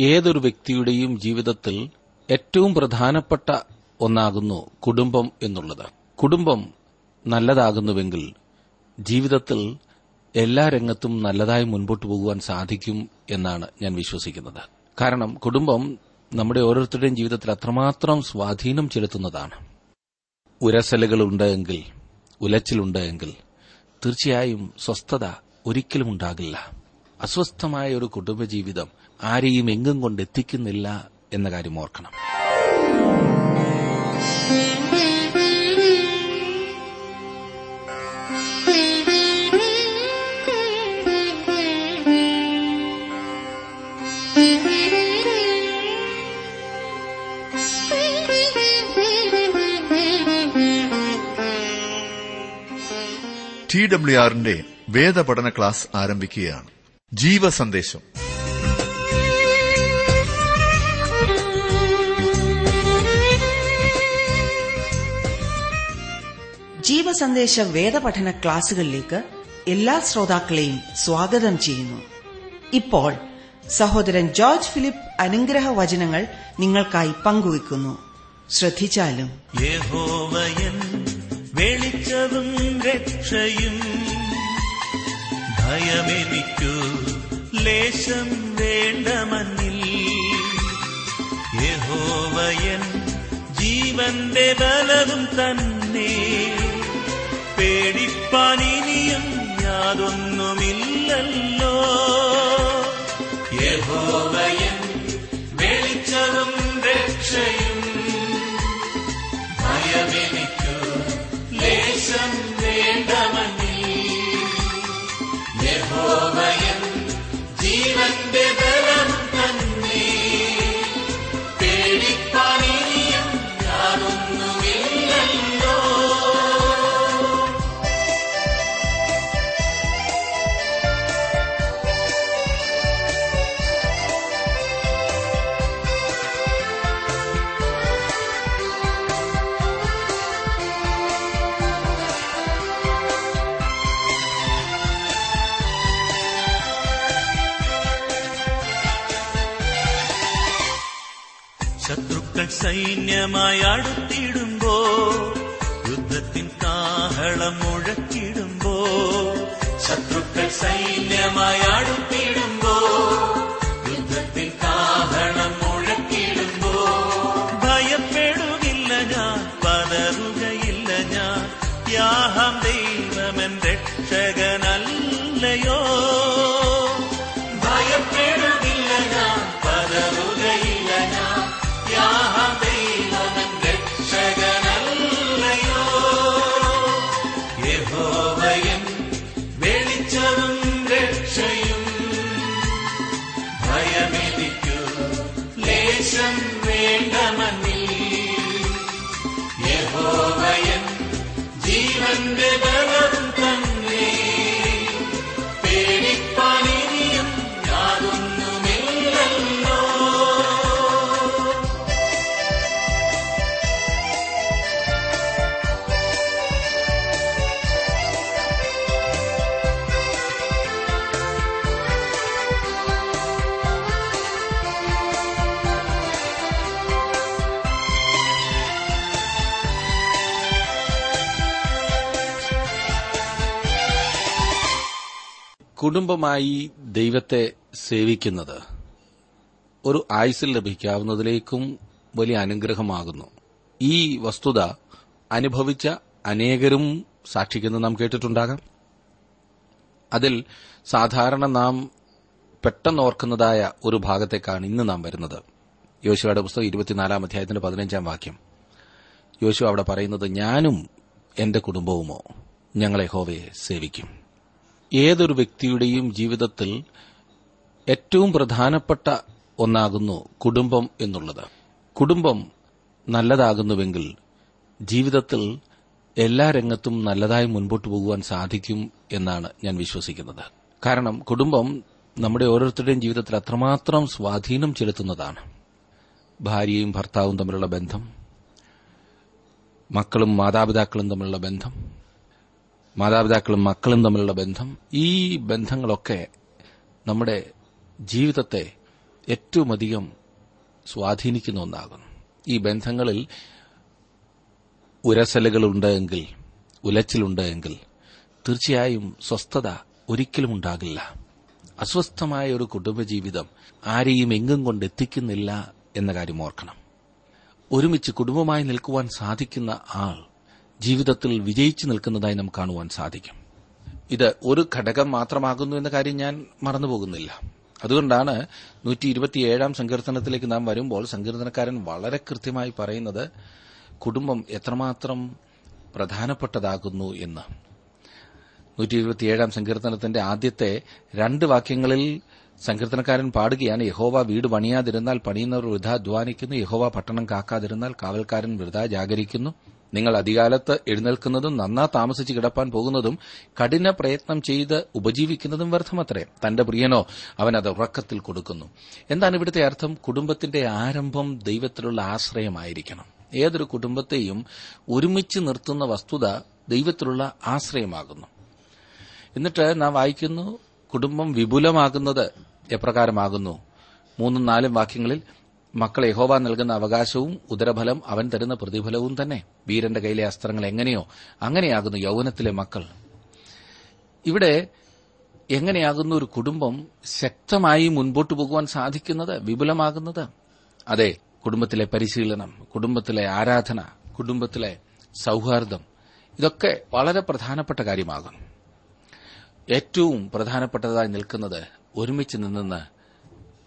ഏതൊരു വ്യക്തിയുടെയും ജീവിതത്തിൽ ഏറ്റവും പ്രധാനപ്പെട്ട ഒന്നാകുന്നു കുടുംബം എന്നുള്ളത്. കുടുംബം നല്ലതാകുന്നുവെങ്കിൽ ജീവിതത്തിൽ എല്ലാ രംഗത്തും നല്ലതായി മുൻപോട്ട് പോകുവാൻ സാധിക്കും എന്നാണ് ഞാൻ വിശ്വസിക്കുന്നത്. കാരണം കുടുംബം നമ്മുടെ ഓരോരുത്തരുടെയും ജീവിതത്തിൽ അത്രമാത്രം സ്വാധീനം ചെലുത്തുന്നതാണ്. ഉരസലുകളുണ്ട് എങ്കിൽ ഉലച്ചിലുണ്ട് എങ്കിൽ തീർച്ചയായും സ്വസ്ഥത ഒരിക്കലും ഉണ്ടാകില്ല. അസ്വസ്ഥമായ ഒരു കുടുംബജീവിതം ആരെയും എങ്ങും കൊണ്ട് എത്തിക്കുന്നില്ല എന്ന കാര്യം ഓർക്കണം. ടി ഡബ്ല്യു ആറിന്റെ വേദപഠന ക്ലാസ് ആരംഭിക്കുകയാണ്. ജീവസന്ദേശം. ജീവസന്ദേശ വേദപഠന ക്ലാസുകളിലേക്ക് എല്ലാ ശ്രോതാക്കളെയും സ്വാഗതം ചെയ്യുന്നു. ഇപ്പോൾ സഹോദരൻ ജോർജ് ഫിലിപ്പ് അനുഗ്രഹ വചനങ്ങൾ നിങ്ങൾക്കായി പങ്കുവെക്കുന്നു ശ്രദ്ധിച്ചാലും. യഹോവയൻ രക്ഷയും ഭയമെനിക്കു ലേശം വേണ്ട മണ്ണിൽ യഹോവയൻ ജീവന്റെ ബലവും തന്നെ. പേടിപ്പാനിനിയും യാതൊന്നുമില്ലല്ലോ. യഹോവയൻ വെളിച്ചവും രക്ഷയും പതറുകയില്ല ഞാൻ യാഹം ദൈവമൻ കുടുംബമായി ദൈവത്തെ സേവിക്കുന്നത് ഒരു ആയുസിൽ ലഭിക്കാവുന്നതിലേക്കും വലിയ അനുഗ്രഹമാകുന്നു. ഈ വസ്തുത അനുഭവിച്ച അനേകരും സാക്ഷിക്കുന്നത് നാം കേട്ടിട്ടുണ്ടാകാം. അതിൽ സാധാരണ നാം പെട്ടെന്ന് ഓർക്കുന്നതായ ഒരു ഭാഗത്തേക്കാണ് ഇന്ന് നാം വരുന്നത്. യോശുവയുടെ പുസ്തകം ഇരുപത്തിനാലാം അധ്യായത്തിന്റെ പതിനഞ്ചാം വാക്യം. യോശു അവിടെ പറയുന്നത് ഞാനും എന്റെ കുടുംബവുമോ ഞങ്ങളെ ഹോവയെ സേവിക്കും. ഏതൊരു വ്യക്തിയുടെയും ജീവിതത്തിൽ ഏറ്റവും പ്രധാനപ്പെട്ട ഒന്നാകുന്നു കുടുംബം എന്നുള്ളത്. കുടുംബം നല്ലതാകുന്നുവെങ്കിൽ ജീവിതത്തിൽ എല്ലാ രംഗത്തും നല്ലതായി മുൻപോട്ട് പോകുവാൻ സാധിക്കും എന്നാണ് ഞാൻ വിശ്വസിക്കുന്നത്. കാരണം കുടുംബം നമ്മുടെ ഓരോരുത്തരുടെയും ജീവിതത്തിൽ അത്രമാത്രം സ്വാധീനം ചെലുത്തുന്നതാണ്. ഭാര്യയും ഭർത്താവും തമ്മിലുള്ള ബന്ധം മക്കളും മാതാപിതാക്കളും തമ്മിലുള്ള ബന്ധം മാതാപിതാക്കളും മക്കളും തമ്മിലുള്ള ബന്ധം ഈ ബന്ധങ്ങളൊക്കെ നമ്മുടെ ജീവിതത്തെ ഏറ്റവും അധികം സ്വാധീനിക്കുന്ന ഒന്നാകുന്നു. ഈ ബന്ധങ്ങളിൽ ഉരസലുകളുണ്ടെങ്കിൽ എങ്കിൽ ഉലച്ചിലുണ്ട് എങ്കിൽ തീർച്ചയായും സ്വസ്ഥത ഒരിക്കലും ഉണ്ടാകില്ല. അസ്വസ്ഥമായ ഒരു കുടുംബജീവിതം ആരെയും എങ്ങും കൊണ്ട് എത്തിക്കുന്നില്ല എന്ന കാര്യം ഓർക്കണം. ഒരുമിച്ച് കുടുംബമായി നിൽക്കുവാൻ സാധിക്കുന്ന ആൾ ജീവിതത്തിൽ വിജയിച്ചു നിൽക്കുന്നതായി നമുക്ക് കാണുവാൻ സാധിക്കും. ഇത് ഒരു ഘടകം മാത്രമാകുന്നു എന്ന കാര്യം ഞാൻ മറന്നുപോകുന്നില്ല. അതുകൊണ്ടാണ് നൂറ്റി ഇരുപത്തിയേഴാം സങ്കീർത്തനത്തിലേക്ക് നാം വരുമ്പോൾ സങ്കീർത്തനക്കാരൻ വളരെ കൃത്യമായി പറയുന്നത് കുടുംബം എത്രമാത്രം പ്രധാനപ്പെട്ടതാകുന്നു എന്ന്. നൂറ്റി ഇരുപത്തിയേഴാം സങ്കീർത്തനത്തിന്റെ ആദ്യത്തെ രണ്ട് വാക്യങ്ങളിൽ സങ്കീർത്തനക്കാരൻ പാടുകയാണ് യഹോവ വീട് പണിയാതിരുന്നാൽ പണിയുന്നവർ വൃഥ അധ്വാനിക്കുന്നു യഹോവ പട്ടണം കാക്കാതിരുന്നാൽ കാവൽക്കാരൻ വൃഥ ജാഗരിക്കുന്നു. നിങ്ങൾ അധികാലത്ത് എഴുന്നേൽക്കുന്നതും നന്നാ താമസിച്ച് കിടപ്പാൻ പോകുന്നതും കഠിന പ്രയത്നം ചെയ്ത് ഉപജീവിക്കുന്നതും വ്യർത്ഥമത്രേ. തന്റെ പ്രിയനോ അവൻ അത് ഉറക്കത്തിൽ കൊടുക്കുന്നു. എന്താണ് ഇവിടുത്തെ അർത്ഥം? കുടുംബത്തിന്റെ ആരംഭം ദൈവത്തിലുള്ള ആശ്രയമായിരിക്കണം. ഏതൊരു കുടുംബത്തെയും ഒരുമിച്ച് നിർത്തുന്ന വസ്തുത ദൈവത്തിലുള്ള ആശ്രയമാകുന്നു. എന്നിട്ട് നാം വായിക്കുന്നു കുടുംബം വിപുലമാകുന്നത് എപ്രകാരമാകുന്നു? മൂന്നും നാലും വാക്യങ്ങളിൽ മക്കൾ യഹോവ നൽകുന്ന അവകാശവും ഉദരഫലം അവൻ തരുന്ന പ്രതിഫലവും തന്നെ. വീരന്റെ കയ്യിലെ അസ്ത്രങ്ങൾ എങ്ങനെയോ അങ്ങനെയാകുന്നു യൌവനത്തിലെ മക്കൾ. ഇവിടെ എങ്ങനെയാകുന്നു ഒരു കുടുംബം ശക്തമായി മുൻപോട്ടു പോകുവാൻ സാധിക്കുന്നത് വിപുലമാകുന്നത്? അതെ കുടുംബത്തിലെ പരിശീലനം കുടുംബത്തിലെ ആരാധന കുടുംബത്തിലെ സൌഹാർദ്ദം. ഇതൊക്കെ വളരെ പ്രധാനപ്പെട്ട കാര്യമാകും ഏറ്റവും പ്രധാനപ്പെട്ടതായി നിൽക്കുന്നത് ഒരുമിച്ച് നിന്ന്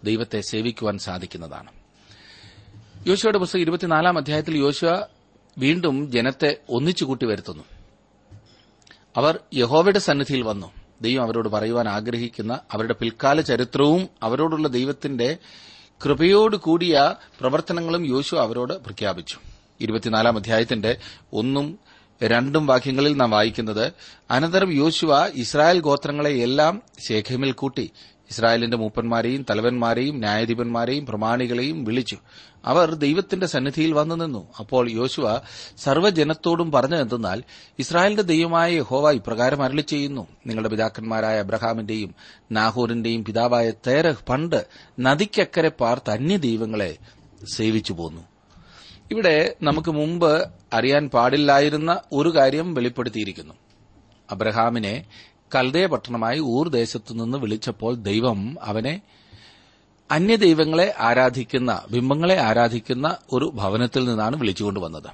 ദൈവത്തെ സേവിക്കുവാൻ സാധിക്കുന്നതാണ്. യോശുവയുടെ പുസ്തകം ഇരുപത്തിനാലാം അധ്യായത്തിൽ യോശുവ വീണ്ടും ജനത്തെ ഒന്നിച്ചു കൂട്ടി വരുത്തുന്നു. അവർ യഹോവയുടെ സന്നിധിയിൽ വന്നു. ദൈവം അവരോട് പറയുവാൻ ആഗ്രഹിക്കുന്ന അവരുടെ പിൽക്കാല ചരിത്രവും അവരോടുള്ള ദൈവത്തിന്റെ കൃപയോട് കൂടിയ പ്രവർത്തനങ്ങളും യോശു അവരോട് പ്രഖ്യാപിച്ചു. ഇരുപത്തിനാലാം അധ്യായത്തിന്റെ ഒന്നും രണ്ടും വാക്യങ്ങളിൽ നാം വായിക്കുന്നത് അനന്തരം യോശുവ ഇസ്രായേൽ ഗോത്രങ്ങളെ എല്ലാം ശേഖമിൽ കൂട്ടി ഇസ്രായേലിന്റെ മൂപ്പന്മാരെയും തലവന്മാരെയും ന്യായാധിപന്മാരെയും പ്രമാണികളെയും വിളിച്ചു. അവർ ദൈവത്തിന്റെ സന്നിധിയിൽ വന്നു നിന്നു. അപ്പോൾ യോശുവ സർവജനത്തോടും പറഞ്ഞതെന്തെന്നാൽ ഇസ്രായേലിന്റെ ദൈവമായ യഹോവ ഇപ്രകാരം അരളി ചെയ്യുന്നു നിങ്ങളുടെ പിതാക്കന്മാരായ അബ്രഹാമിന്റെയും നാഹൂറിന്റെയും പിതാവായ തേരഹ് പണ്ട് നദിക്കക്കരെ പാർത്ത് അന്യദൈവങ്ങളെ സേവിച്ചു പോന്നു. ഇവിടെ നമുക്ക് മുമ്പ് അറിയാൻ പാടില്ലായിരുന്ന ഒരു കാര്യം വെളിപ്പെടുത്തിയിരിക്കുന്നു. അബ്രഹാമിനെ കൽദയ പട്ടണമായി ഊർ ദേശത്തു നിന്ന് വിളിച്ചപ്പോൾ ദൈവം അവനെ അന്യദൈവങ്ങളെ ആരാധിക്കുന്ന ബിംബങ്ങളെ ആരാധിക്കുന്ന ഒരു ഭവനത്തിൽ നിന്നാണ് വിളിച്ചുകൊണ്ടുവന്നത്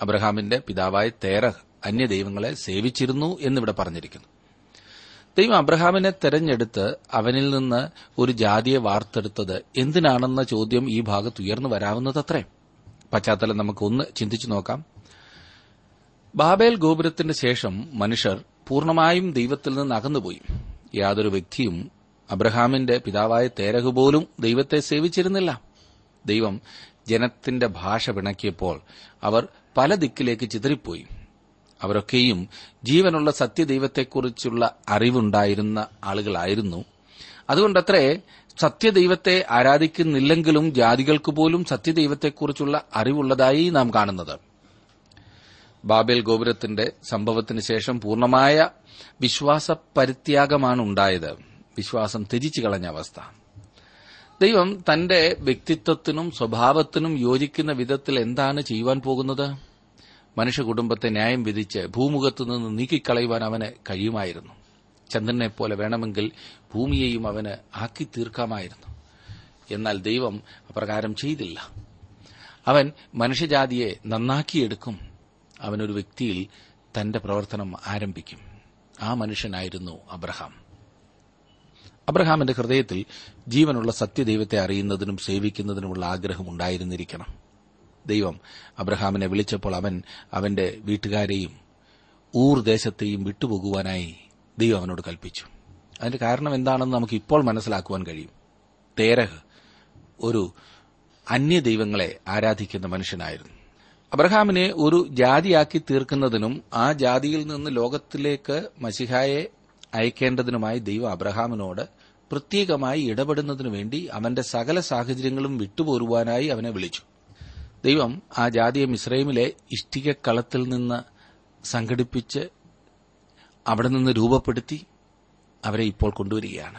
അബ്രഹാമിന്റെ പിതാവായ തേരഹ് അന്യദൈവങ്ങളെ സേവിച്ചിരുന്നു എന്നിവിടെ പറഞ്ഞിരിക്കുന്നു. ദൈവം അബ്രഹാമിനെ തെരഞ്ഞെടുത്ത് അവനിൽ നിന്ന് ഒരു ജാതിയെ വാർത്തെടുത്തത് എന്തിനാണെന്ന ചോദ്യം ഈ ഭാഗത്ത് ഉയർന്നു വരാവുന്നതത്രേ പശ്ചാത്തലം നമുക്ക് ഒന്ന് ചിന്തിച്ചു നോക്കാം. ബാബേൽ ഗോപുരത്തിന് ശേഷം മനുഷ്യർ പൂർണമായും ദൈവത്തിൽ നിന്ന് അകന്നുപോയി. യാതൊരു വ്യക്തിയും അബ്രഹാമിന്റെ പിതാവായ തേരഹ് പോലും ദൈവത്തെ സേവിച്ചിരുന്നില്ല. ദൈവം ജനത്തിന്റെ ഭാഷ പിണക്കിയപ്പോൾ അവർ പല ദിക്കിലേക്ക് ചിതറിപ്പോയി. അവരൊക്കെയും ജീവനുള്ള സത്യദൈവത്തെക്കുറിച്ചുള്ള അറിവുണ്ടായിരുന്ന ആളുകളായിരുന്നു. അതുകൊണ്ടത്രേ സത്യദൈവത്തെ ആരാധിക്കുന്നില്ലെങ്കിലും ജാതികൾക്ക് പോലും സത്യദൈവത്തെക്കുറിച്ചുള്ള അറിവുള്ളതായി നാം കാണുന്നത്. ബാബേൽ ഗോപുരത്തിന്റെ സംഭവത്തിന് ശേഷം പൂർണമായ വിശ്വാസ പരിത്യാഗമാണ് ഉണ്ടായത്. വിശ്വാസം ത്യജിച്ചു കളഞ്ഞ അവസ്ഥ. ദൈവം തന്റെ വ്യക്തിത്വത്തിനും സ്വഭാവത്തിനും യോജിക്കുന്ന വിധത്തിൽ എന്താണ് ചെയ്യുവാൻ പോകുന്നത്? മനുഷ്യ കുടുംബത്തെ ന്യായം വിധിച്ച് ഭൂമുഖത്തു നിന്ന് നീക്കിക്കളയുവാൻ അവന് കഴിയുമായിരുന്നു. ചന്ദ്രനെ പോലെ വേണമെങ്കിൽ ഭൂമിയെയും അവന് ആക്കി തീർക്കാമായിരുന്നു. എന്നാൽ ദൈവം അപ്രകാരം ചെയ്തില്ല. അവൻ മനുഷ്യജാതിയെ നന്നാക്കിയെടുക്കും. അവനൊരു വ്യക്തിയിൽ തന്റെ പ്രവർത്തനം ആരംഭിക്കും. ആ മനുഷ്യനായിരുന്നു അബ്രഹാം. അബ്രഹാമിന്റെ ഹൃദയത്തിൽ ജീവനുള്ള സത്യദൈവത്തെ അറിയുന്നതിനും സേവിക്കുന്നതിനുമുള്ള ആഗ്രഹം ഉണ്ടായിരുന്നിരിക്കണം. ദൈവം അബ്രഹാമിനെ വിളിച്ചപ്പോൾ അവൻ അവന്റെ വീട്ടുകാരെയും ഊർ ദേശത്തെയും വിട്ടുപോകുവാനായി ദൈവം അവനോട് കൽപ്പിച്ചു. അതിന്റെ കാരണം എന്താണെന്ന് നമുക്ക് ഇപ്പോൾ മനസ്സിലാക്കുവാൻ കഴിയും. തേരഹ് ഒരു അന്യദൈവങ്ങളെ ആരാധിക്കുന്ന മനുഷ്യനായിരുന്നു. അബ്രഹാമിനെ ഒരു ജാതിയാക്കി തീർക്കുന്നതിനും ആ ജാതിയിൽ നിന്ന് ലോകത്തിലേക്ക് മസിഹായെ അയക്കേണ്ടതിനുമായി ദൈവം അബ്രഹാമിനോട് പ്രത്യേകമായി ഇടപെടുന്നതിനു വേണ്ടി അവന്റെ സകല സാഹചര്യങ്ങളും വിട്ടുപോരുവാനായി അവനെ വിളിച്ചു. ദൈവം ആ ജാതിയെ മിശ്രൈമിലെ ഇഷ്ടികക്കളത്തിൽ നിന്ന് സംഘടിപ്പിച്ച് അവിടെ നിന്ന് രൂപപ്പെടുത്തി അവരെ ഇപ്പോൾ കൊണ്ടുവരികയാണ്.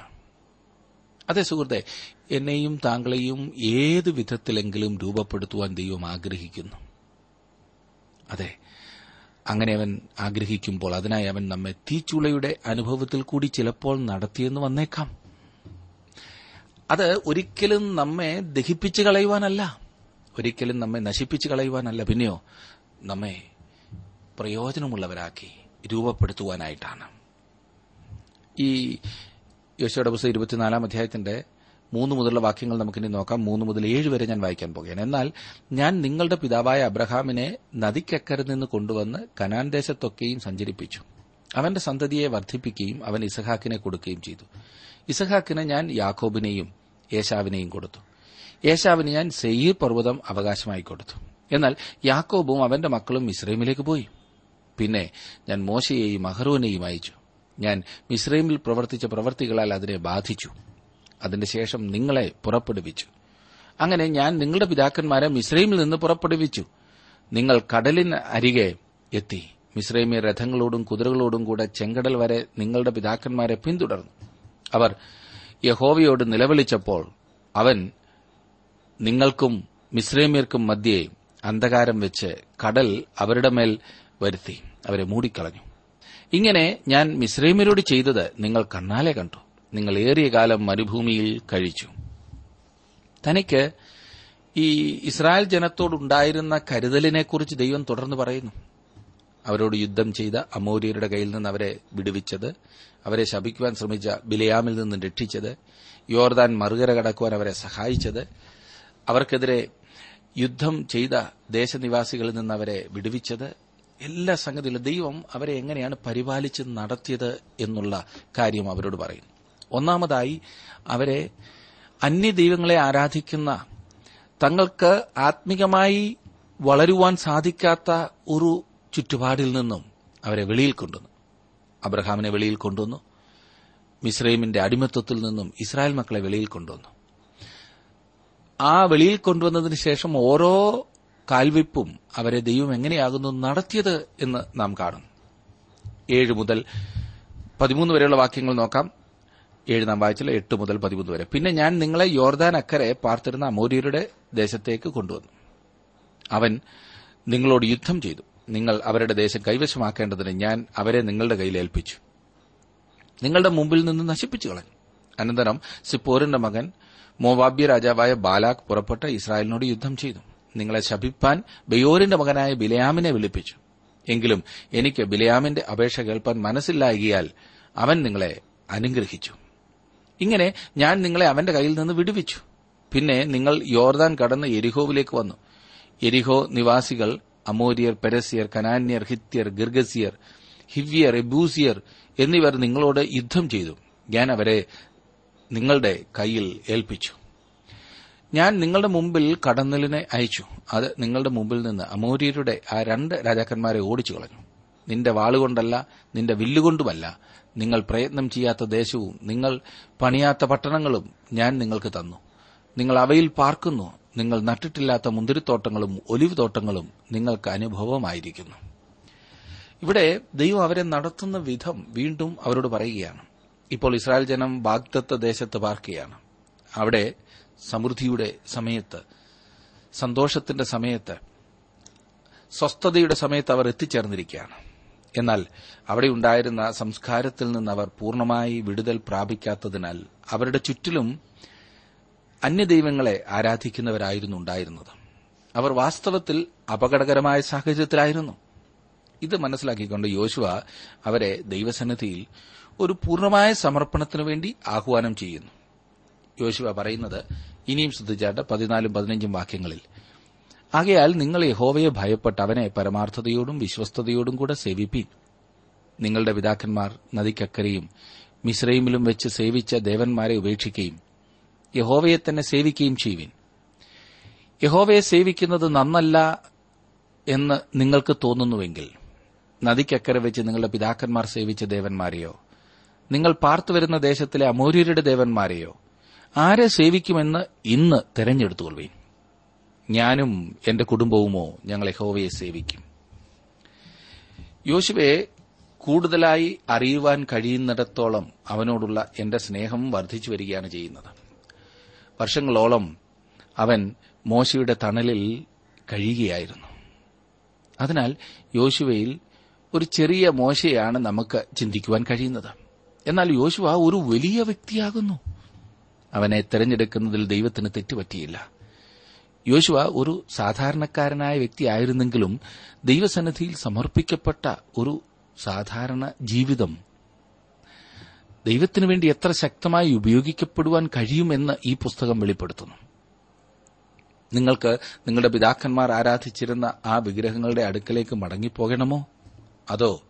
അതെ സുഹൃത്തെ എന്നെയും താങ്കളെയും ഏത് വിധത്തിലെങ്കിലും രൂപപ്പെടുത്തുവാൻ ദൈവം ആഗ്രഹിക്കുന്നു. അതെ. അങ്ങനെ അവൻ ആഗ്രഹിക്കുമ്പോൾ അതിനായി അവൻ നമ്മെ തീച്ചുളയുടെ അനുഭവത്തിൽ കൂടി ചിലപ്പോൾ നടത്തിയെന്ന് വന്നേക്കാം. അത് ഒരിക്കലും നമ്മെ ദഹിപ്പിച്ചു കളയുവാനല്ല. ഒരിക്കലും നമ്മെ നശിപ്പിച്ചു കളയുവാനല്ല. പിന്നെയോ നമ്മെ പ്രയോജനമുള്ളവരാക്കി രൂപപ്പെടുത്തുവാനായിട്ടാണ്. ഈ യശോടെ പുസ്തകം ഇരുപത്തിനാലാം അധ്യായത്തിന്റെ മൂന്ന് മുതലുള്ള വാക്യങ്ങൾ നമുക്കിനി നോക്കാം. മൂന്ന് മുതൽ ഏഴ് വരെ ഞാൻ വായിക്കാൻ പോകുകയാണ് എന്നാൽ ഞാൻ നിങ്ങളുടെ പിതാവായ അബ്രഹാമിനെ നദിക്കക്കരെ നിന്ന് കൊണ്ടുവന്ന് കനാൻ ദേശത്തൊക്കെയും സഞ്ചരിപ്പിച്ചു. അവന്റെ സന്തതിയെ വർദ്ധിപ്പിക്കുകയും അവൻ ഇസഹാക്കിനെ കൊടുക്കുകയും ചെയ്തു. ഇസഹാക്കിന് ഞാൻ യാക്കോബിനെയും യേശാവിനെയും കൊടുത്തു. യേശാവിന് ഞാൻ സെയ്യീർ പർവതം അവകാശമായി കൊടുത്തു. എന്നാൽ യാക്കോബും അവന്റെ മക്കളും ഇസ്രൈമിലേക്ക് പോയി. പിന്നെ ഞാൻ മോശയെയും അഹ്റോനെയും അയച്ചു. ഞാൻ മിസ്രൈമിൽ പ്രവർത്തിച്ച പ്രവർത്തികളാൽ അതിനെ ബാധിച്ചു. അതിന്റെ ശേഷം നിങ്ങളെ പുറപ്പെടുവിച്ചു. അങ്ങനെ ഞാൻ നിങ്ങളുടെ പിതാക്കന്മാരെ മിശ്രൈമിൽ നിന്ന് പുറപ്പെടുവിച്ചു. നിങ്ങൾ കടലിന് അരികെ എത്തി. മിശ്രൈമി രഥങ്ങളോടും കുതിരകളോടും കൂടെ ചെങ്കടൽ വരെ നിങ്ങളുടെ പിതാക്കന്മാരെ പിന്തുടർന്നു. അവർ യഹോവയോട് നിലവിളിച്ചപ്പോൾ അവൻ നിങ്ങൾക്കും മിശ്രൈമിയർക്കും മധ്യേ അന്ധകാരം വെച്ച് കടൽ അവരുടെ മേൽ വരുത്തി. അവരെ മൂടിക്കളഞ്ഞു. ഇങ്ങനെ ഞാൻ മിശ്രൈമിയരോട് ചെയ്തത് നിങ്ങൾ കണ്ണാലെ കണ്ടു. നിങ്ങൾ ഏറിയ കാലം മരുഭൂമിയിൽ കഴിച്ചു. തനിക്ക് ഈ ഇസ്രായേൽ ജനത്തോടുണ്ടായിരുന്ന കരുതലിനെക്കുറിച്ച് ദൈവം തുടർന്ന് പറയുന്നു. അവരോട് യുദ്ധം ചെയ്ത അമോരിയരുടെ കയ്യിൽ നിന്ന് അവരെ വിടുവിച്ചത് അവരെ ശപിക്കുവാൻ ശ്രമിച്ച ബിലയാമിൽ നിന്ന് രക്ഷിച്ചത് യോർദാൻ മറുകര കടക്കുവാൻ അവരെ സഹായിച്ചത് അവർക്കെതിരെ യുദ്ധം ചെയ്ത ദേശനിവാസികളിൽ നിന്ന് അവരെ വിടുവിച്ചത് എല്ലാ സംഗതിയിലും ദൈവം അവരെ എങ്ങനെയാണ് പരിപാലിച്ച് നടത്തിയത് എന്നുള്ള കാര്യം അവരോട് പറയുന്നു. ഒന്നാമതായി അവരെ അന്യദൈവങ്ങളെ ആരാധിക്കുന്ന തങ്ങൾക്ക് ആത്മികമായി വളരുവാൻ സാധിക്കാത്ത ഒരു ചുറ്റുപാടിൽ നിന്നും അവരെ വെളിയിൽ കൊണ്ടുവന്നു. അബ്രഹാമിനെ വെളിയിൽ കൊണ്ടുവന്നു. മിസ്രൈമിന്റെ അടിമത്വത്തിൽ നിന്നും ഇസ്രായേൽ മക്കളെ വെളിയിൽ കൊണ്ടുവന്നു. ആ വെളിയിൽ കൊണ്ടുവന്നതിന് ശേഷം ഓരോ കാൽവെപ്പും അവരെ ദൈവം എങ്ങനെയാകുന്നു നടത്തിയത് എന്ന് നാം കാണും. ഏഴ് മുതൽ പതിമൂന്ന് വരെയുള്ള വാക്യങ്ങൾ നോക്കാം. ഏഴ് നാം വായിച്ചില്ല എട്ട് മുതൽ പതിമൂന്ന് വരെ. പിന്നെ ഞാൻ നിങ്ങളെ യോർദാൻ അക്കരെ പാർത്തിരുന്ന അമോര്യരുടെ ദേശത്തേക്ക് കൊണ്ടുവന്നു. അവൻ നിങ്ങളോട് യുദ്ധം ചെയ്തു. നിങ്ങൾ അവരുടെ ദേശം കൈവശമാക്കേണ്ടതിന് ഞാൻ അവരെ നിങ്ങളുടെ കയ്യിൽ ഏൽപ്പിച്ചു. നിങ്ങളുടെ മുമ്പിൽ നിന്ന് നശിപ്പിച്ചു കളഞ്ഞു. അനന്തരം സിപ്പോറിന്റെ മകൻ മോവാബ്യ രാജാവായ ബാലാഖ് പുറപ്പെട്ട് ഇസ്രായേലിനോട് യുദ്ധം ചെയ്തു. നിങ്ങളെ ശപിപ്പാൻ ബയോറിന്റെ മകനായ ബിലയാമിനെ വിളിപ്പിച്ചു. എങ്കിലും എനിക്ക് ബിലയാമിന്റെ അപേക്ഷ കേൾപ്പാൻ മനസ്സില്ലായകിയാൽ അവൻ നിങ്ങളെ അനുഗ്രഹിച്ചു. ഇങ്ങനെ ഞാൻ നിങ്ങളെ അവന്റെ കയ്യിൽ നിന്ന് വിടുവിച്ചു. പിന്നെ നിങ്ങൾ യോർദാൻ കടന്ന് എരിഹോവിലേക്ക് വന്നു. എരിഹോ നിവാസികൾ അമോരിയർ പെരസ്യർ കനാന്യർ ഹിത്യർ ഗിർഗസിയർ ഹിവ്യർ എബൂസിയർ എന്നിവർ നിങ്ങളോട് യുദ്ധം ചെയ്തു. ഞാൻ അവരെ നിങ്ങളുടെ കയ്യിൽ ഏൽപ്പിച്ചു. ഞാൻ നിങ്ങളുടെ മുമ്പിൽ കടന്നലിനെ അയച്ചു. അത് നിങ്ങളുടെ മുമ്പിൽ നിന്ന് അമോര്യരുടെ ആ രണ്ട് രാജാക്കന്മാരെ ഓടിച്ചു കളഞ്ഞു നിന്റെ വാളുകൊണ്ടല്ല നിന്റെ വില്ലുകൊണ്ടുമല്ല നിങ്ങൾ പ്രയത്നം ചെയ്യാത്ത ദേശവും നിങ്ങൾ പണിയാത്ത പട്ടണങ്ങളും ഞാൻ നിങ്ങൾക്ക് തന്നു. നിങ്ങൾ അവയിൽ പാർക്കുന്നു നിങ്ങൾ നട്ടിട്ടില്ലാത്ത മുന്തിരിത്തോട്ടങ്ങളും ഒലിവ് തോട്ടങ്ങളും നിങ്ങൾക്ക് അനുഭവമായിരിക്കുന്നു. ഇവിടെ ദൈവം അവരെ നടത്തുന്ന വിധം വീണ്ടും അവരോട് പറയുകയാണ്. ഇപ്പോൾ ഇസ്രായേൽ ജനം ബാഗ്ദത്ത ദേശത്ത് പാർക്കുകയാണ്. അവിടെ സമൃദ്ധിയുടെ സമയത്ത് സന്തോഷത്തിന്റെ സമയത്ത് സ്വസ്ഥതയുടെ സമയത്ത് അവർ എത്തിച്ചേർന്നിരിക്കുകയാണ്. എന്നാൽ അവിടെ ഉണ്ടായിരുന്ന സംസ്കാരത്തിൽ നിന്ന് അവർ പൂർണമായി വിടുതൽ പ്രാപിക്കാത്തതിനാൽ അവരുടെ ചുറ്റിലും അന്യദൈവങ്ങളെ ആരാധിക്കുന്നവരായിരുന്നു ഉണ്ടായിരുന്നത്. അവർ വാസ്തവത്തിൽ അപകടകരമായ സാഹചര്യത്തിലായിരുന്നു. ഇത് മനസ്സിലാക്കിക്കൊണ്ട് യോശുവ അവരെ ദൈവസന്നിധിയിൽ ഒരു പൂർണമായ സമർപ്പണത്തിനു വേണ്ടി ആഹ്വാനം ചെയ്യുന്നു. യോശുവ പറയുന്നത് ഇനിയും ശ്രദ്ധിച്ചാട്ട് പതിനാലും പതിനഞ്ചും വാക്യങ്ങളിൽ ആകയാൽ നിങ്ങൾ യഹോവയെ ഭയപ്പെട്ട് അവനെ പരമാർത്ഥതയോടും വിശ്വസ്തയോടും കൂടെ സേവിപ്പീൻ. നിങ്ങളുടെ പിതാക്കന്മാർ നദിക്കക്കരയും മിശ്രൈമിലും വെച്ച് സേവിച്ച ദേവന്മാരെ ഉപേക്ഷിക്കുകയും യഹോവയെ തന്നെ സേവിക്കുകയും ചെയ്യുവിൻ യഹോവയെ സേവിക്കുന്നത് നന്നല്ല എന്ന് നിങ്ങൾക്ക് തോന്നുന്നുവെങ്കിൽ നദിക്കക്കരെ വെച്ച് നിങ്ങളുടെ പിതാക്കന്മാർ സേവിച്ച ദേവന്മാരെയോ നിങ്ങൾ പാർത്തുവരുന്ന ദേശത്തിലെ അമൂര്യരുടെ ദേവന്മാരെയോ ആരെ സേവിക്കുമെന്ന് ഇന്ന് തെരഞ്ഞെടുത്തുകൊള്ളുവീൻ. ഞാനും എന്റെ കുടുംബവുമോ ഞങ്ങൾ യഹോവയെ സേവിക്കും. യോശുവെ കൂടുതലായി അറിയുവാൻ കഴിയുന്നിടത്തോളം അവനോടുള്ള എന്റെ സ്നേഹം വർദ്ധിച്ചു വരികയാണ് ചെയ്യുന്നത്. വർഷങ്ങളോളം അവൻ മോശയുടെ തണലിൽ കഴിയുകയായിരുന്നു. അതിനാൽ യോശുവയിൽ ഒരു ചെറിയ മോശയാണ് നമുക്ക് ചിന്തിക്കുവാൻ കഴിയുന്നത്. എന്നാൽ യോശുവ ഒരു വലിയ വ്യക്തിയാകുന്നു. അവനെ തെരഞ്ഞെടുക്കുന്നതിൽ ദൈവത്തിന് തെറ്റുപറ്റിയില്ല. യോശുവ ഒരു സാധാരണക്കാരനായ വ്യക്തിയായിരുന്നെങ്കിലും ദൈവസന്നിധിയിൽ സമർപ്പിക്കപ്പെട്ട ഒരു സാധാരണ ജീവിതം ദൈവത്തിനു വേണ്ടി എത്ര ശക്തമായി ഉപയോഗിക്കപ്പെടുവാൻ കഴിയുമെന്ന് ഈ പുസ്തകം വെളിപ്പെടുത്തുന്നു. നിങ്ങൾക്ക് നിങ്ങളുടെ പിതാക്കന്മാർ ആരാധിച്ചിരുന്ന ആ വിഗ്രഹങ്ങളുടെ അടുക്കലേക്ക് മടങ്ങിപ്പോകണമോ? അതോ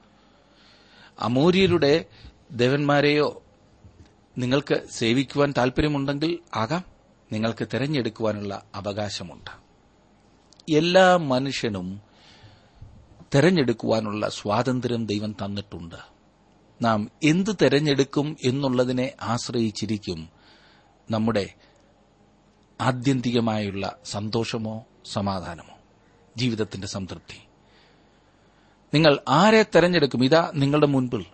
അമൂര്യരുടെ ദേവന്മാരെയോ നിങ്ങൾക്ക് സേവിക്കുവാൻ താൽപര്യമുണ്ടെങ്കിൽ ആകാം? നിങ്ങൾക്ക് തെരഞ്ഞെടുക്കുവാനുള്ള അവകാശമുണ്ട്. എല്ലാ മനുഷ്യനും തെരഞ്ഞെടുക്കുവാനുള്ള സ്വാതന്ത്ര്യം ദൈവം തന്നിട്ടുണ്ട്. നാം എന്ത് തെരഞ്ഞെടുക്കും എന്നുള്ളതിനെ ആശ്രയിച്ചിരിക്കും നമ്മുടെ ആത്യന്തികമായുള്ള സന്തോഷമോ സമാധാനമോ ജീവിതത്തിന്റെ സംതൃപ്തി. നിങ്ങൾ ആരെ തെരഞ്ഞെടുക്കും? ഇതാ നിങ്ങളുടെ മുൻപിൽ.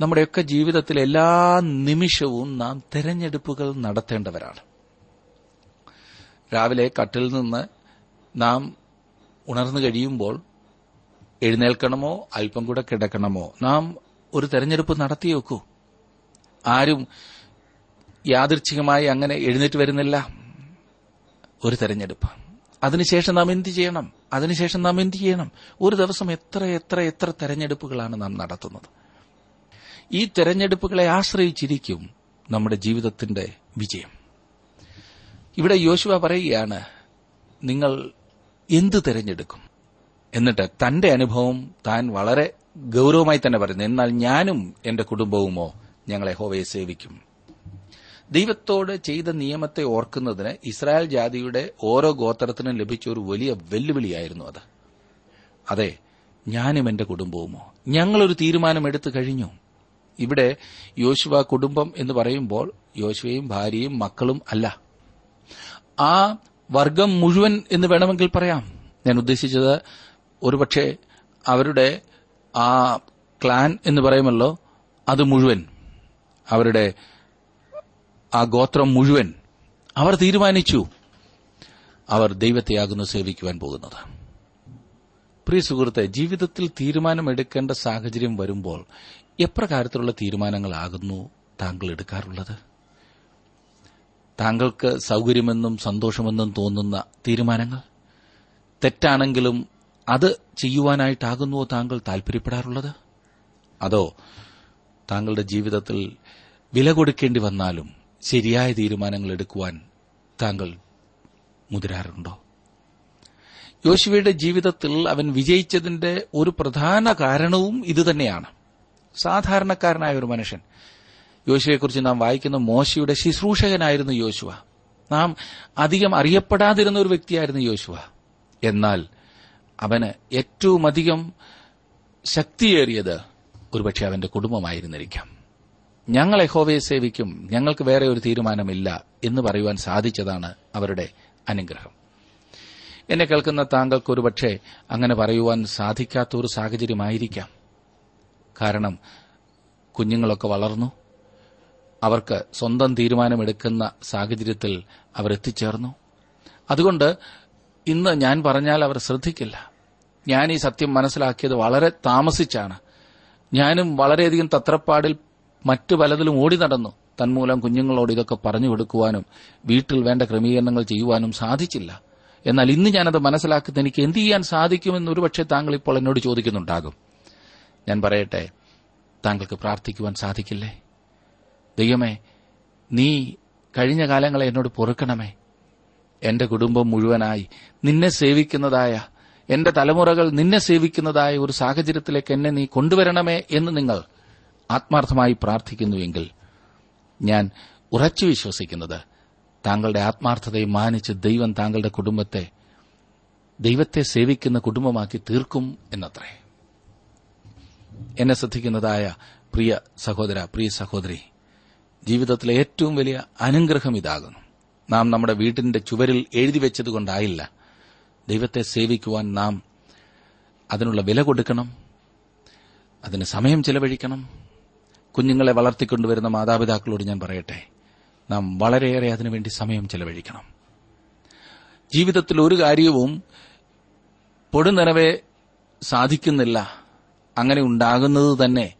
നമ്മുടെയൊക്കെ ജീവിതത്തിലെ എല്ലാ നിമിഷവും നാം തെരഞ്ഞെടുപ്പുകൾ നടത്തേണ്ടവരാണ്. രാവിലെ കട്ടിൽ നിന്ന് നാം ഉണർന്നു കഴിയുമ്പോൾ എഴുന്നേൽക്കണമോ? അല്പം കൂടെ കിടക്കണമോ? നാം ഒരു തെരഞ്ഞെടുപ്പ് നടത്തി വെക്കൂ. ആരും യാദൃച്ഛികമായി അങ്ങനെ എഴുന്നേറ്റ് വരുന്നില്ല. ഒരു തെരഞ്ഞെടുപ്പ്. അതിനുശേഷം നാം എന്ത് ചെയ്യണം? അതിനുശേഷം നാം എന്ത് ചെയ്യണം? ഒരു ദിവസം എത്ര എത്ര എത്ര തെരഞ്ഞെടുപ്പുകളാണ് നാം നടത്തുന്നത്? ഈ തെരഞ്ഞെടുപ്പുകളെ ആശ്രയിച്ചിരിക്കും നമ്മുടെ ജീവിതത്തിന്റെ വിജയം. ഇവിടെ യോശുവ പറയുകയാണ് നിങ്ങൾ എന്ത് തിരഞ്ഞെടുക്കും? എന്നിട്ട് തന്റെ അനുഭവം താൻ വളരെ ഗൌരവമായി തന്നെ പറയുന്നു എന്നാൽ ഞാനും എന്റെ കുടുംബവുമോ ഞങ്ങളെ ഹോവയെ സേവിക്കും. ദൈവത്തോട് ചെയ്ത നിയമത്തെ ഓർക്കുന്നതിന് ഇസ്രായേൽ ജാതിയുടെ ഓരോ ഗോത്രത്തിനും ലഭിച്ച ഒരു വലിയ വെല്ലുവിളിയായിരുന്നു അത്. അതെ ഞാനും എന്റെ കുടുംബവുമോ? ഞങ്ങളൊരു തീരുമാനമെടുത്തു കഴിഞ്ഞു. ഇവിടെ യോശുവ കുടുംബം എന്ന് പറയുമ്പോൾ യോശുവയും ഭാര്യയും മക്കളും അല്ല. ആ വർഗം മുഴുവൻ എന്ന് വേണമെങ്കിൽ പറയാം. ഞാൻ ഉദ്ദേശിച്ചത് ഒരുപക്ഷെ അവരുടെ ആ ക്ലാൻ എന്ന് പറയുമല്ലോ അത് മുഴുവൻ. അവരുടെ ആ ഗോത്രം മുഴുവൻ അവർ തീരുമാനിച്ചു. അവർ ദൈവത്തെയാകുന്നു സേവിക്കുവാൻ പോകുന്നത്. പ്രിയ സുഹൃത്തെ ജീവിതത്തിൽ തീരുമാനമെടുക്കേണ്ട സാഹചര്യം വരുമ്പോൾ എപ്രകാരത്തിലുള്ള തീരുമാനങ്ങളാകുന്നു താങ്കൾ എടുക്കാറുള്ളത്? താങ്കൾക്ക് സൗകര്യമെന്നും സന്തോഷമെന്നും തോന്നുന്ന തീരുമാനങ്ങൾ? തെറ്റാണെങ്കിലും അത് ചെയ്യുവാനായിട്ടാകുന്നുവോ താങ്കൾ താൽപര്യപ്പെടാറുള്ളത് അതോ താങ്കളുടെ ജീവിതത്തിൽ വില കൊടുക്കേണ്ടി വന്നാലും ശരിയായ തീരുമാനങ്ങൾ എടുക്കുവാൻ താങ്കൾ മുതിരാറുണ്ടോ? യോശുവയുടെ ജീവിതത്തിൽ അവൻ വിജയിച്ചതിന്റെ ഒരു പ്രധാന കാരണവും ഇതുതന്നെയാണ്. സാധാരണക്കാരനായ ഒരു മനുഷ്യൻ യോശുവയെക്കുറിച്ച് നാം വായിക്കുന്ന മോശയുടെ ശുശ്രൂഷകനായിരുന്നു യോശുവ. നാം അധികം അറിയപ്പെടാതിരുന്ന ഒരു വ്യക്തിയായിരുന്നു യോശുവ. എന്നാൽ അവന് ഏറ്റവും അധികം ശക്തിയേറിയത് ഒരുപക്ഷെ അവന്റെ കുടുംബമായിരുന്നിരിക്കാം. ഞങ്ങൾ യഹോവയെ സേവിക്കും ഞങ്ങൾക്ക് വേറെ ഒരു തീരുമാനമില്ല എന്ന് പറയുവാൻ സാധിച്ചതാണ് അവരുടെ അനുഗ്രഹം. എന്നെ കേൾക്കുന്ന താങ്കൾക്ക് ഒരുപക്ഷെ അങ്ങനെ പറയുവാൻ സാധിക്കാത്തൊരു സാഹചര്യമായിരിക്കാം. കാരണം കുഞ്ഞുങ്ങളൊക്കെ വളർന്നു അവർക്ക് സ്വന്തം തീരുമാനമെടുക്കുന്ന സാഹചര്യത്തിൽ അവർ എത്തിച്ചേർന്നു അതുകൊണ്ട് ഇന്ന് ഞാൻ പറഞ്ഞാൽ അവർ ശ്രദ്ധിക്കില്ല. ഞാൻ ഈ സത്യം മനസ്സിലാക്കിയത് വളരെ താമസിച്ചാണ്. ഞാനും വളരെയധികം തത്രപ്പാടിൽ മറ്റു പലതിലും ഓടി നടന്നു. തന്മൂലം കുഞ്ഞുങ്ങളോട് ഇതൊക്കെ പറഞ്ഞു കൊടുക്കുവാനും വീട്ടിൽ വേണ്ട ക്രമീകരണങ്ങൾ ചെയ്യുവാനും സാധിച്ചില്ല. എന്നാൽ ഇന്ന് ഞാനത് മനസ്സിലാക്കുന്നത് എനിക്ക് എന്ത് ചെയ്യാൻ സാധിക്കുമെന്ന് ഒരുപക്ഷെ താങ്കൾ ഇപ്പോൾ എന്നോട് ചോദിക്കുന്നുണ്ടാകും. ഞാൻ പറയട്ടെ താങ്കൾക്ക് പ്രാർത്ഥിക്കുവാൻ സാധിക്കില്ലേ? ദൈവമേ നീ കഴിഞ്ഞ കാലങ്ങളെ എന്നോട് പൊറുക്കണമേ. എന്റെ കുടുംബം മുഴുവനായി നിന്നെ സേവിക്കുന്നതായ എന്റെ തലമുറകൾ നിന്നെ സേവിക്കുന്നതായ ഒരു സാഹചര്യത്തിലേക്ക് എന്നെ നീ കൊണ്ടുവരണമേ എന്ന് നിങ്ങൾ ആത്മാർത്ഥമായി പ്രാർത്ഥിക്കുന്നുവെങ്കിൽ ഞാൻ ഉറച്ചു വിശ്വസിക്കുന്നത് താങ്കളുടെ ആത്മാർത്ഥതയെ മാനിച്ച് ദൈവം താങ്കളുടെ കുടുംബത്തെ ദൈവത്തെ സേവിക്കുന്ന കുടുംബമാക്കി തീർക്കും എന്നത്രേ. എന്നെ ശ്രദ്ധിക്കുന്നതായ പ്രിയ സഹോദര പ്രിയ സഹോദരി ജീവിതത്തിലെ ഏറ്റവും വലിയ അനുഗ്രഹം ഇതാകുന്നു. നാം നമ്മുടെ വീട്ടിന്റെ ചുവരിൽ എഴുതി വെച്ചതുകൊണ്ടായില്ല. ദൈവത്തെ സേവിക്കുവാൻ നാം അതിനുള്ള വില കൊടുക്കണം. അതിന് സമയം ചെലവഴിക്കണം. കുഞ്ഞുങ്ങളെ വളർത്തിക്കൊണ്ടുവരുന്ന മാതാപിതാക്കളോട് ഞാൻ പറയട്ടെ. നാം വളരെയേറെ അതിനുവേണ്ടി സമയം ചെലവഴിക്കണം. ജീവിതത്തിൽ ഒരു കാര്യവും പൊടുനിറവെ സാധിക്കുന്നില്ല. അങ്ങനെ ഉണ്ടാകുന്നത് തന്നെ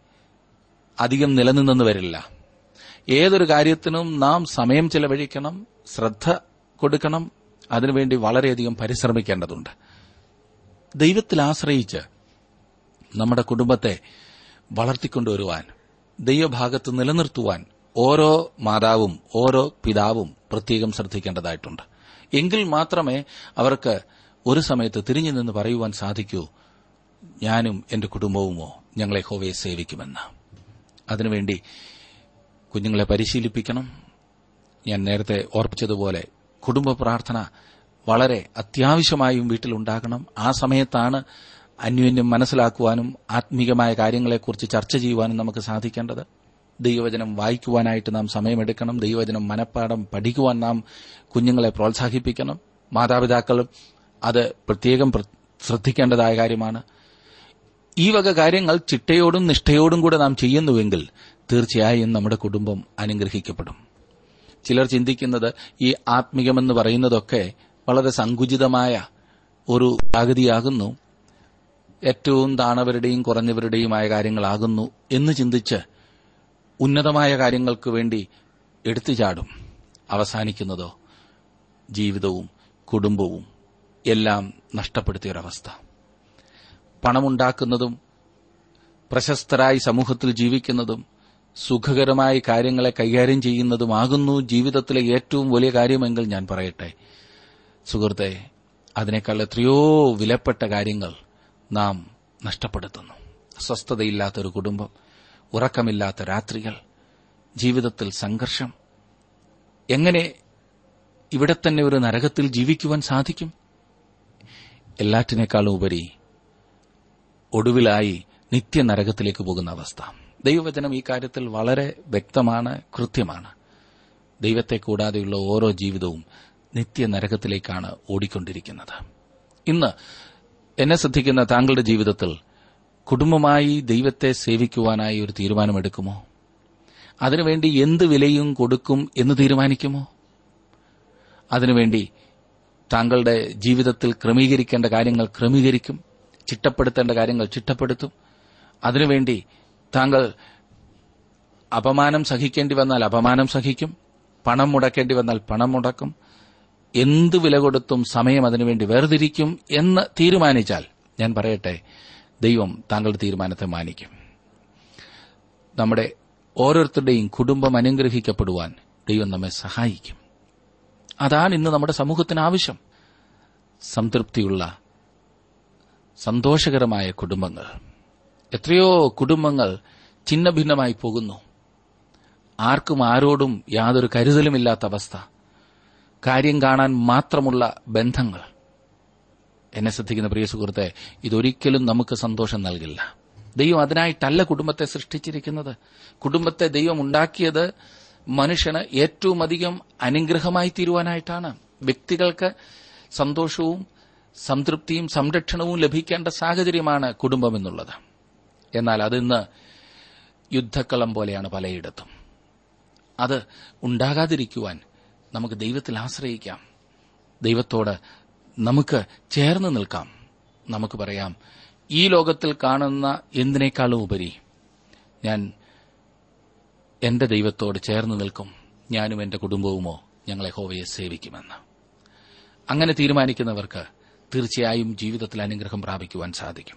അധികം നിലനിന്നെന്ന് വരില്ല. ഏതൊരു കാര്യത്തിനും നാം സമയം ചെലവഴിക്കണം ശ്രദ്ധ കൊടുക്കണം അതിനുവേണ്ടി വളരെയധികം പരിശ്രമിക്കേണ്ടതുണ്ട്. ദൈവത്തിൽ ആശ്രയിച്ച് നമ്മുടെ കുടുംബത്തെ വളർത്തിക്കൊണ്ടുവരുവാൻ ദൈവഭാഗത്ത് നിലനിർത്തുവാൻ ഓരോ മാതാവും ഓരോ പിതാവും പ്രത്യേകം ശ്രദ്ധിക്കേണ്ടതായിട്ടുണ്ട്. എങ്കിൽ മാത്രമേ അവർക്ക് ഒരു സമയത്ത് തിരിഞ്ഞു നിന്ന് പറയുവാൻ സാധിക്കൂ ഞാനും എന്റെ കുടുംബവുമോ ഞങ്ങളെ ഹോവയെ സേവിക്കുമെന്ന്. അതിനുവേണ്ടി കുഞ്ഞുങ്ങളെ പരിശീലിപ്പിക്കണം. ഞാൻ നേരത്തെ ഓർപ്പിച്ചതുപോലെ കുടുംബ പ്രാർത്ഥന വളരെ അത്യാവശ്യമായും വീട്ടിലുണ്ടാകണം. ആ സമയത്താണ് അന്യോന്യം മനസ്സിലാക്കുവാനും ആത്മീകമായ കാര്യങ്ങളെക്കുറിച്ച് ചർച്ച ചെയ്യുവാനും നമുക്ക് സാധിക്കേണ്ടത്. ദൈവവചനം വായിക്കുവാനായിട്ട് നാം സമയമെടുക്കണം. ദൈവവചനം മനഃപ്പാടം പഠിക്കുവാൻ നാം കുഞ്ഞുങ്ങളെ പ്രോത്സാഹിപ്പിക്കണം. മാതാപിതാക്കളും അത് പ്രത്യേകം ശ്രദ്ധിക്കേണ്ടതായ കാര്യമാണ്. ഈ വക കാര്യങ്ങൾ ചിട്ടയോടും നിഷ്ഠയോടും കൂടെ നാം ചെയ്യുന്നുവെങ്കിൽ തീർച്ചയായും നമ്മുടെ കുടുംബം അനുഗ്രഹിക്കപ്പെടും. ചിലർ ചിന്തിക്കുന്നത് ഈ ആത്മീകമെന്ന് പറയുന്നതൊക്കെ വളരെ സങ്കുചിതമായ ഒരു ആഗതിയാകുന്നു ഏറ്റവും താണവരുടെയും കുറഞ്ഞവരുടെയുമായ കാര്യങ്ങളാകുന്നു എന്ന് ചിന്തിച്ച് ഉന്നതമായ കാര്യങ്ങൾക്ക് വേണ്ടി എടുത്തു ചാടും. അവസാനിക്കുന്നതോ? ജീവിതവും കുടുംബവും എല്ലാം നഷ്ടപ്പെടുത്തിയൊരവസ്ഥ. പണമുണ്ടാക്കുന്നതും പ്രശസ്തരായി സമൂഹത്തിൽ ജീവിക്കുന്നതും സുഖകരമായ കാര്യങ്ങളെ കൈകാര്യം ചെയ്യുന്നതുമാകുന്നു. ജീവിതത്തിലെ ഏറ്റവും വലിയ കാര്യമെങ്കിൽ ഞാൻ പറയട്ടെ. സുഹൃത്തെ അതിനേക്കാൾ എത്രയോ വിലപ്പെട്ട കാര്യങ്ങൾ നാം നഷ്ടപ്പെടുത്തുന്നു. സ്വസ്ഥതയില്ലാത്തൊരു കുടുംബം ഉറക്കമില്ലാത്ത രാത്രികൾ ജീവിതത്തിൽ സംഘർഷം. എങ്ങനെ ഇവിടെ തന്നെ ഒരു നരകത്തിൽ ജീവിക്കുവാൻ സാധിക്കും? എല്ലാറ്റിനേക്കാളും ഉപരി ഒടുവിലായി നിത്യനരകത്തിലേക്ക് പോകുന്ന അവസ്ഥ. ദൈവവചനം ഈ കാര്യത്തിൽ വളരെ വ്യക്തമാണ് കൃത്യമാണ്. ദൈവത്തെ കൂടാതെയുള്ള ഓരോ ജീവിതവും നിത്യനരകത്തിലേക്കാണ് ഓടിക്കൊണ്ടിരിക്കുന്നത്. ഇന്ന് എന്നെ ശ്രദ്ധിക്കുന്ന താങ്കളുടെ ജീവിതത്തിൽ കുടുംബമായി ദൈവത്തെ സേവിക്കുവാനായി ഒരു തീരുമാനമെടുക്കുമോ? അതിനുവേണ്ടി എന്ത് വിലയും കൊടുക്കും എന്ന് തീരുമാനിക്കുമോ? അതിനുവേണ്ടി താങ്കളുടെ ജീവിതത്തിൽ ക്രമീകരിക്കേണ്ട കാര്യങ്ങൾ ക്രമീകരിക്കും ചിട്ടപ്പെടുത്തേണ്ട കാര്യങ്ങൾ ചിട്ടപ്പെടുത്തും. അതിനുവേണ്ടി താങ്കൾ അപമാനം സഹിക്കേണ്ടി വന്നാൽ അപമാനം സഹിക്കും. പണം മുടക്കേണ്ടി വന്നാൽ പണം മുടക്കും. എന്ത് വില കൊടുത്തും സമയം അതിനുവേണ്ടി വേർതിരിക്കും എന്ന് തീരുമാനിച്ചാൽ ഞാൻ പറയട്ടെ ദൈവം താങ്കളുടെ തീരുമാനത്തെ മാനിക്കും. നമ്മുടെ ഓരോരുത്തരുടെയും കുടുംബം അനുഗ്രഹിക്കപ്പെടുവാൻ ദൈവം നമ്മെ സഹായിക്കും. അതാണ് ഇന്ന് നമ്മുടെ സമൂഹത്തിന് ആവശ്യം. സംതൃപ്തിയുള്ള സന്തോഷകരമായ കുടുംബങ്ങൾ. എത്രയോ കുടുംബങ്ങൾ ഛിന്ന ഭിന്നമായി പോകുന്നു. ആർക്കും ആരോടും യാതൊരു കരുതലുമില്ലാത്ത അവസ്ഥ. കാര്യം കാണാൻ മാത്രമുള്ള ബന്ധങ്ങൾ. എന്നെ ശ്രദ്ധിക്കുന്ന പ്രിയ സുഹൃത്തെ ഇതൊരിക്കലും നമുക്ക് സന്തോഷം നൽകില്ല. ദൈവം അതിനായിട്ടല്ല കുടുംബത്തെ സൃഷ്ടിച്ചിരിക്കുന്നത്. കുടുംബത്തെ ദൈവം ഉണ്ടാക്കിയത് മനുഷ്യന് ഏറ്റവും അധികം അനുഗ്രഹമായി തീരുവാനായിട്ടാണ്. വ്യക്തികൾക്ക് സന്തോഷവും സംതൃപ്തിയും സംരക്ഷണവും ലഭിക്കേണ്ട സാഹചര്യമാണ് കുടുംബം എന്നുള്ളത്. എന്നാൽ അതിന്ന് യുദ്ധക്കളം പോലെയാണ് പലയിടത്തും. അത് ഉണ്ടാകാതിരിക്കുവാൻ നമുക്ക് ദൈവത്തിൽ ആശ്രയിക്കാം. ദൈവത്തോട് നമുക്ക് ചേർന്ന് നിൽക്കാം. നമുക്ക് പറയാം ഈ ലോകത്തിൽ കാണുന്ന എന്തിനേക്കാളും ഉപരി ഞാൻ എന്റെ ദൈവത്തോട് ചേർന്ന് നിൽക്കും. ഞാനും എന്റെ കുടുംബവുമോ ഞങ്ങളെ ഹോവയെ സേവിക്കുമെന്ന്. അങ്ങനെ തീരുമാനിക്കുന്നവർക്ക് തീർച്ചയായും ജീവിതത്തിൽ അനുഗ്രഹം പ്രാപിക്കുവാൻ സാധിക്കും.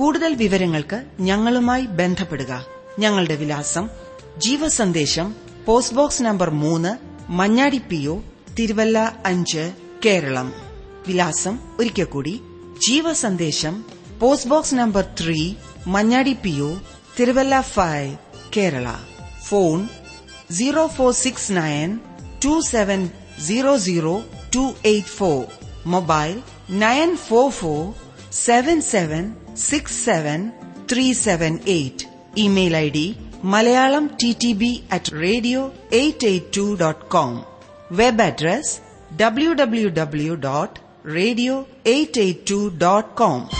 കൂടുതൽ വിവരങ്ങൾക്ക് ഞങ്ങളുമായി ബന്ധപ്പെടുക. ഞങ്ങളുടെ വിലാസം ജീവസന്ദേശം പോസ്റ്റ് ബോക്സ് നമ്പർ മൂന്ന് മഞ്ഞാടി പി ഒ തിരുവല്ല അഞ്ച് കേരളം. വിലാസം ഒരിക്കൽ കൂടി Jeevasandesham post box number three Manjadi P O Thiruvalla five Kerala. Phone zero four six nine two seven zero zero two eight four mobile nine four four 7767378. Email ID Malayalam TTB at radio882.com. Web address www.radio882.com.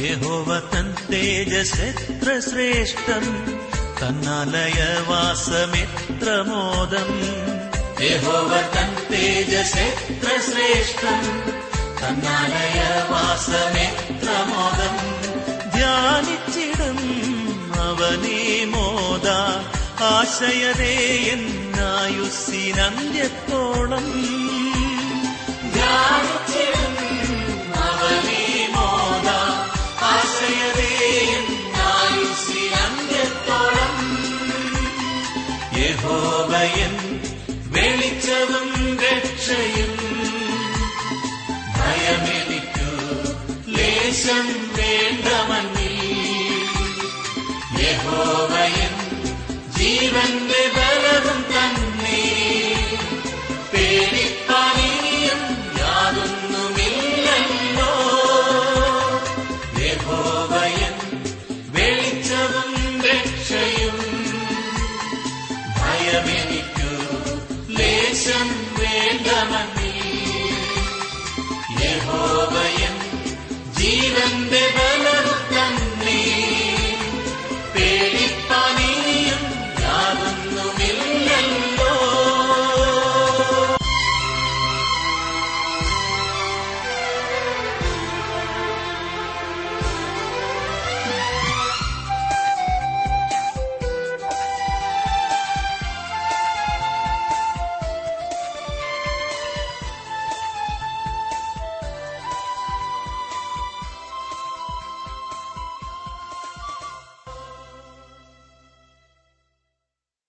യഹോവ തൻ തേജസെത്ര ശ്രേഷ്ഠം തന്നാലയവാസമെത്ര മോദം യഹോവ തൻ തേജസെത്ര ശ്രേഷ്ഠം തന്നാലയവാസമെത്ര മോദം ധ്യാനിച്ചിടും അവനേ മോദ ആശയരേ എന്നായുസിനന്ത്യത്തോളം ധ്യാനിച്ചിടും യഹോബയൻ വെളിച്ചവും രക്ഷയും. ഭയമെനിക്കു ലേശം വേണ്ടമന്നിൽ യഹോബയൻ ജീവന്റെ ബലവും തന്നെ. പേടി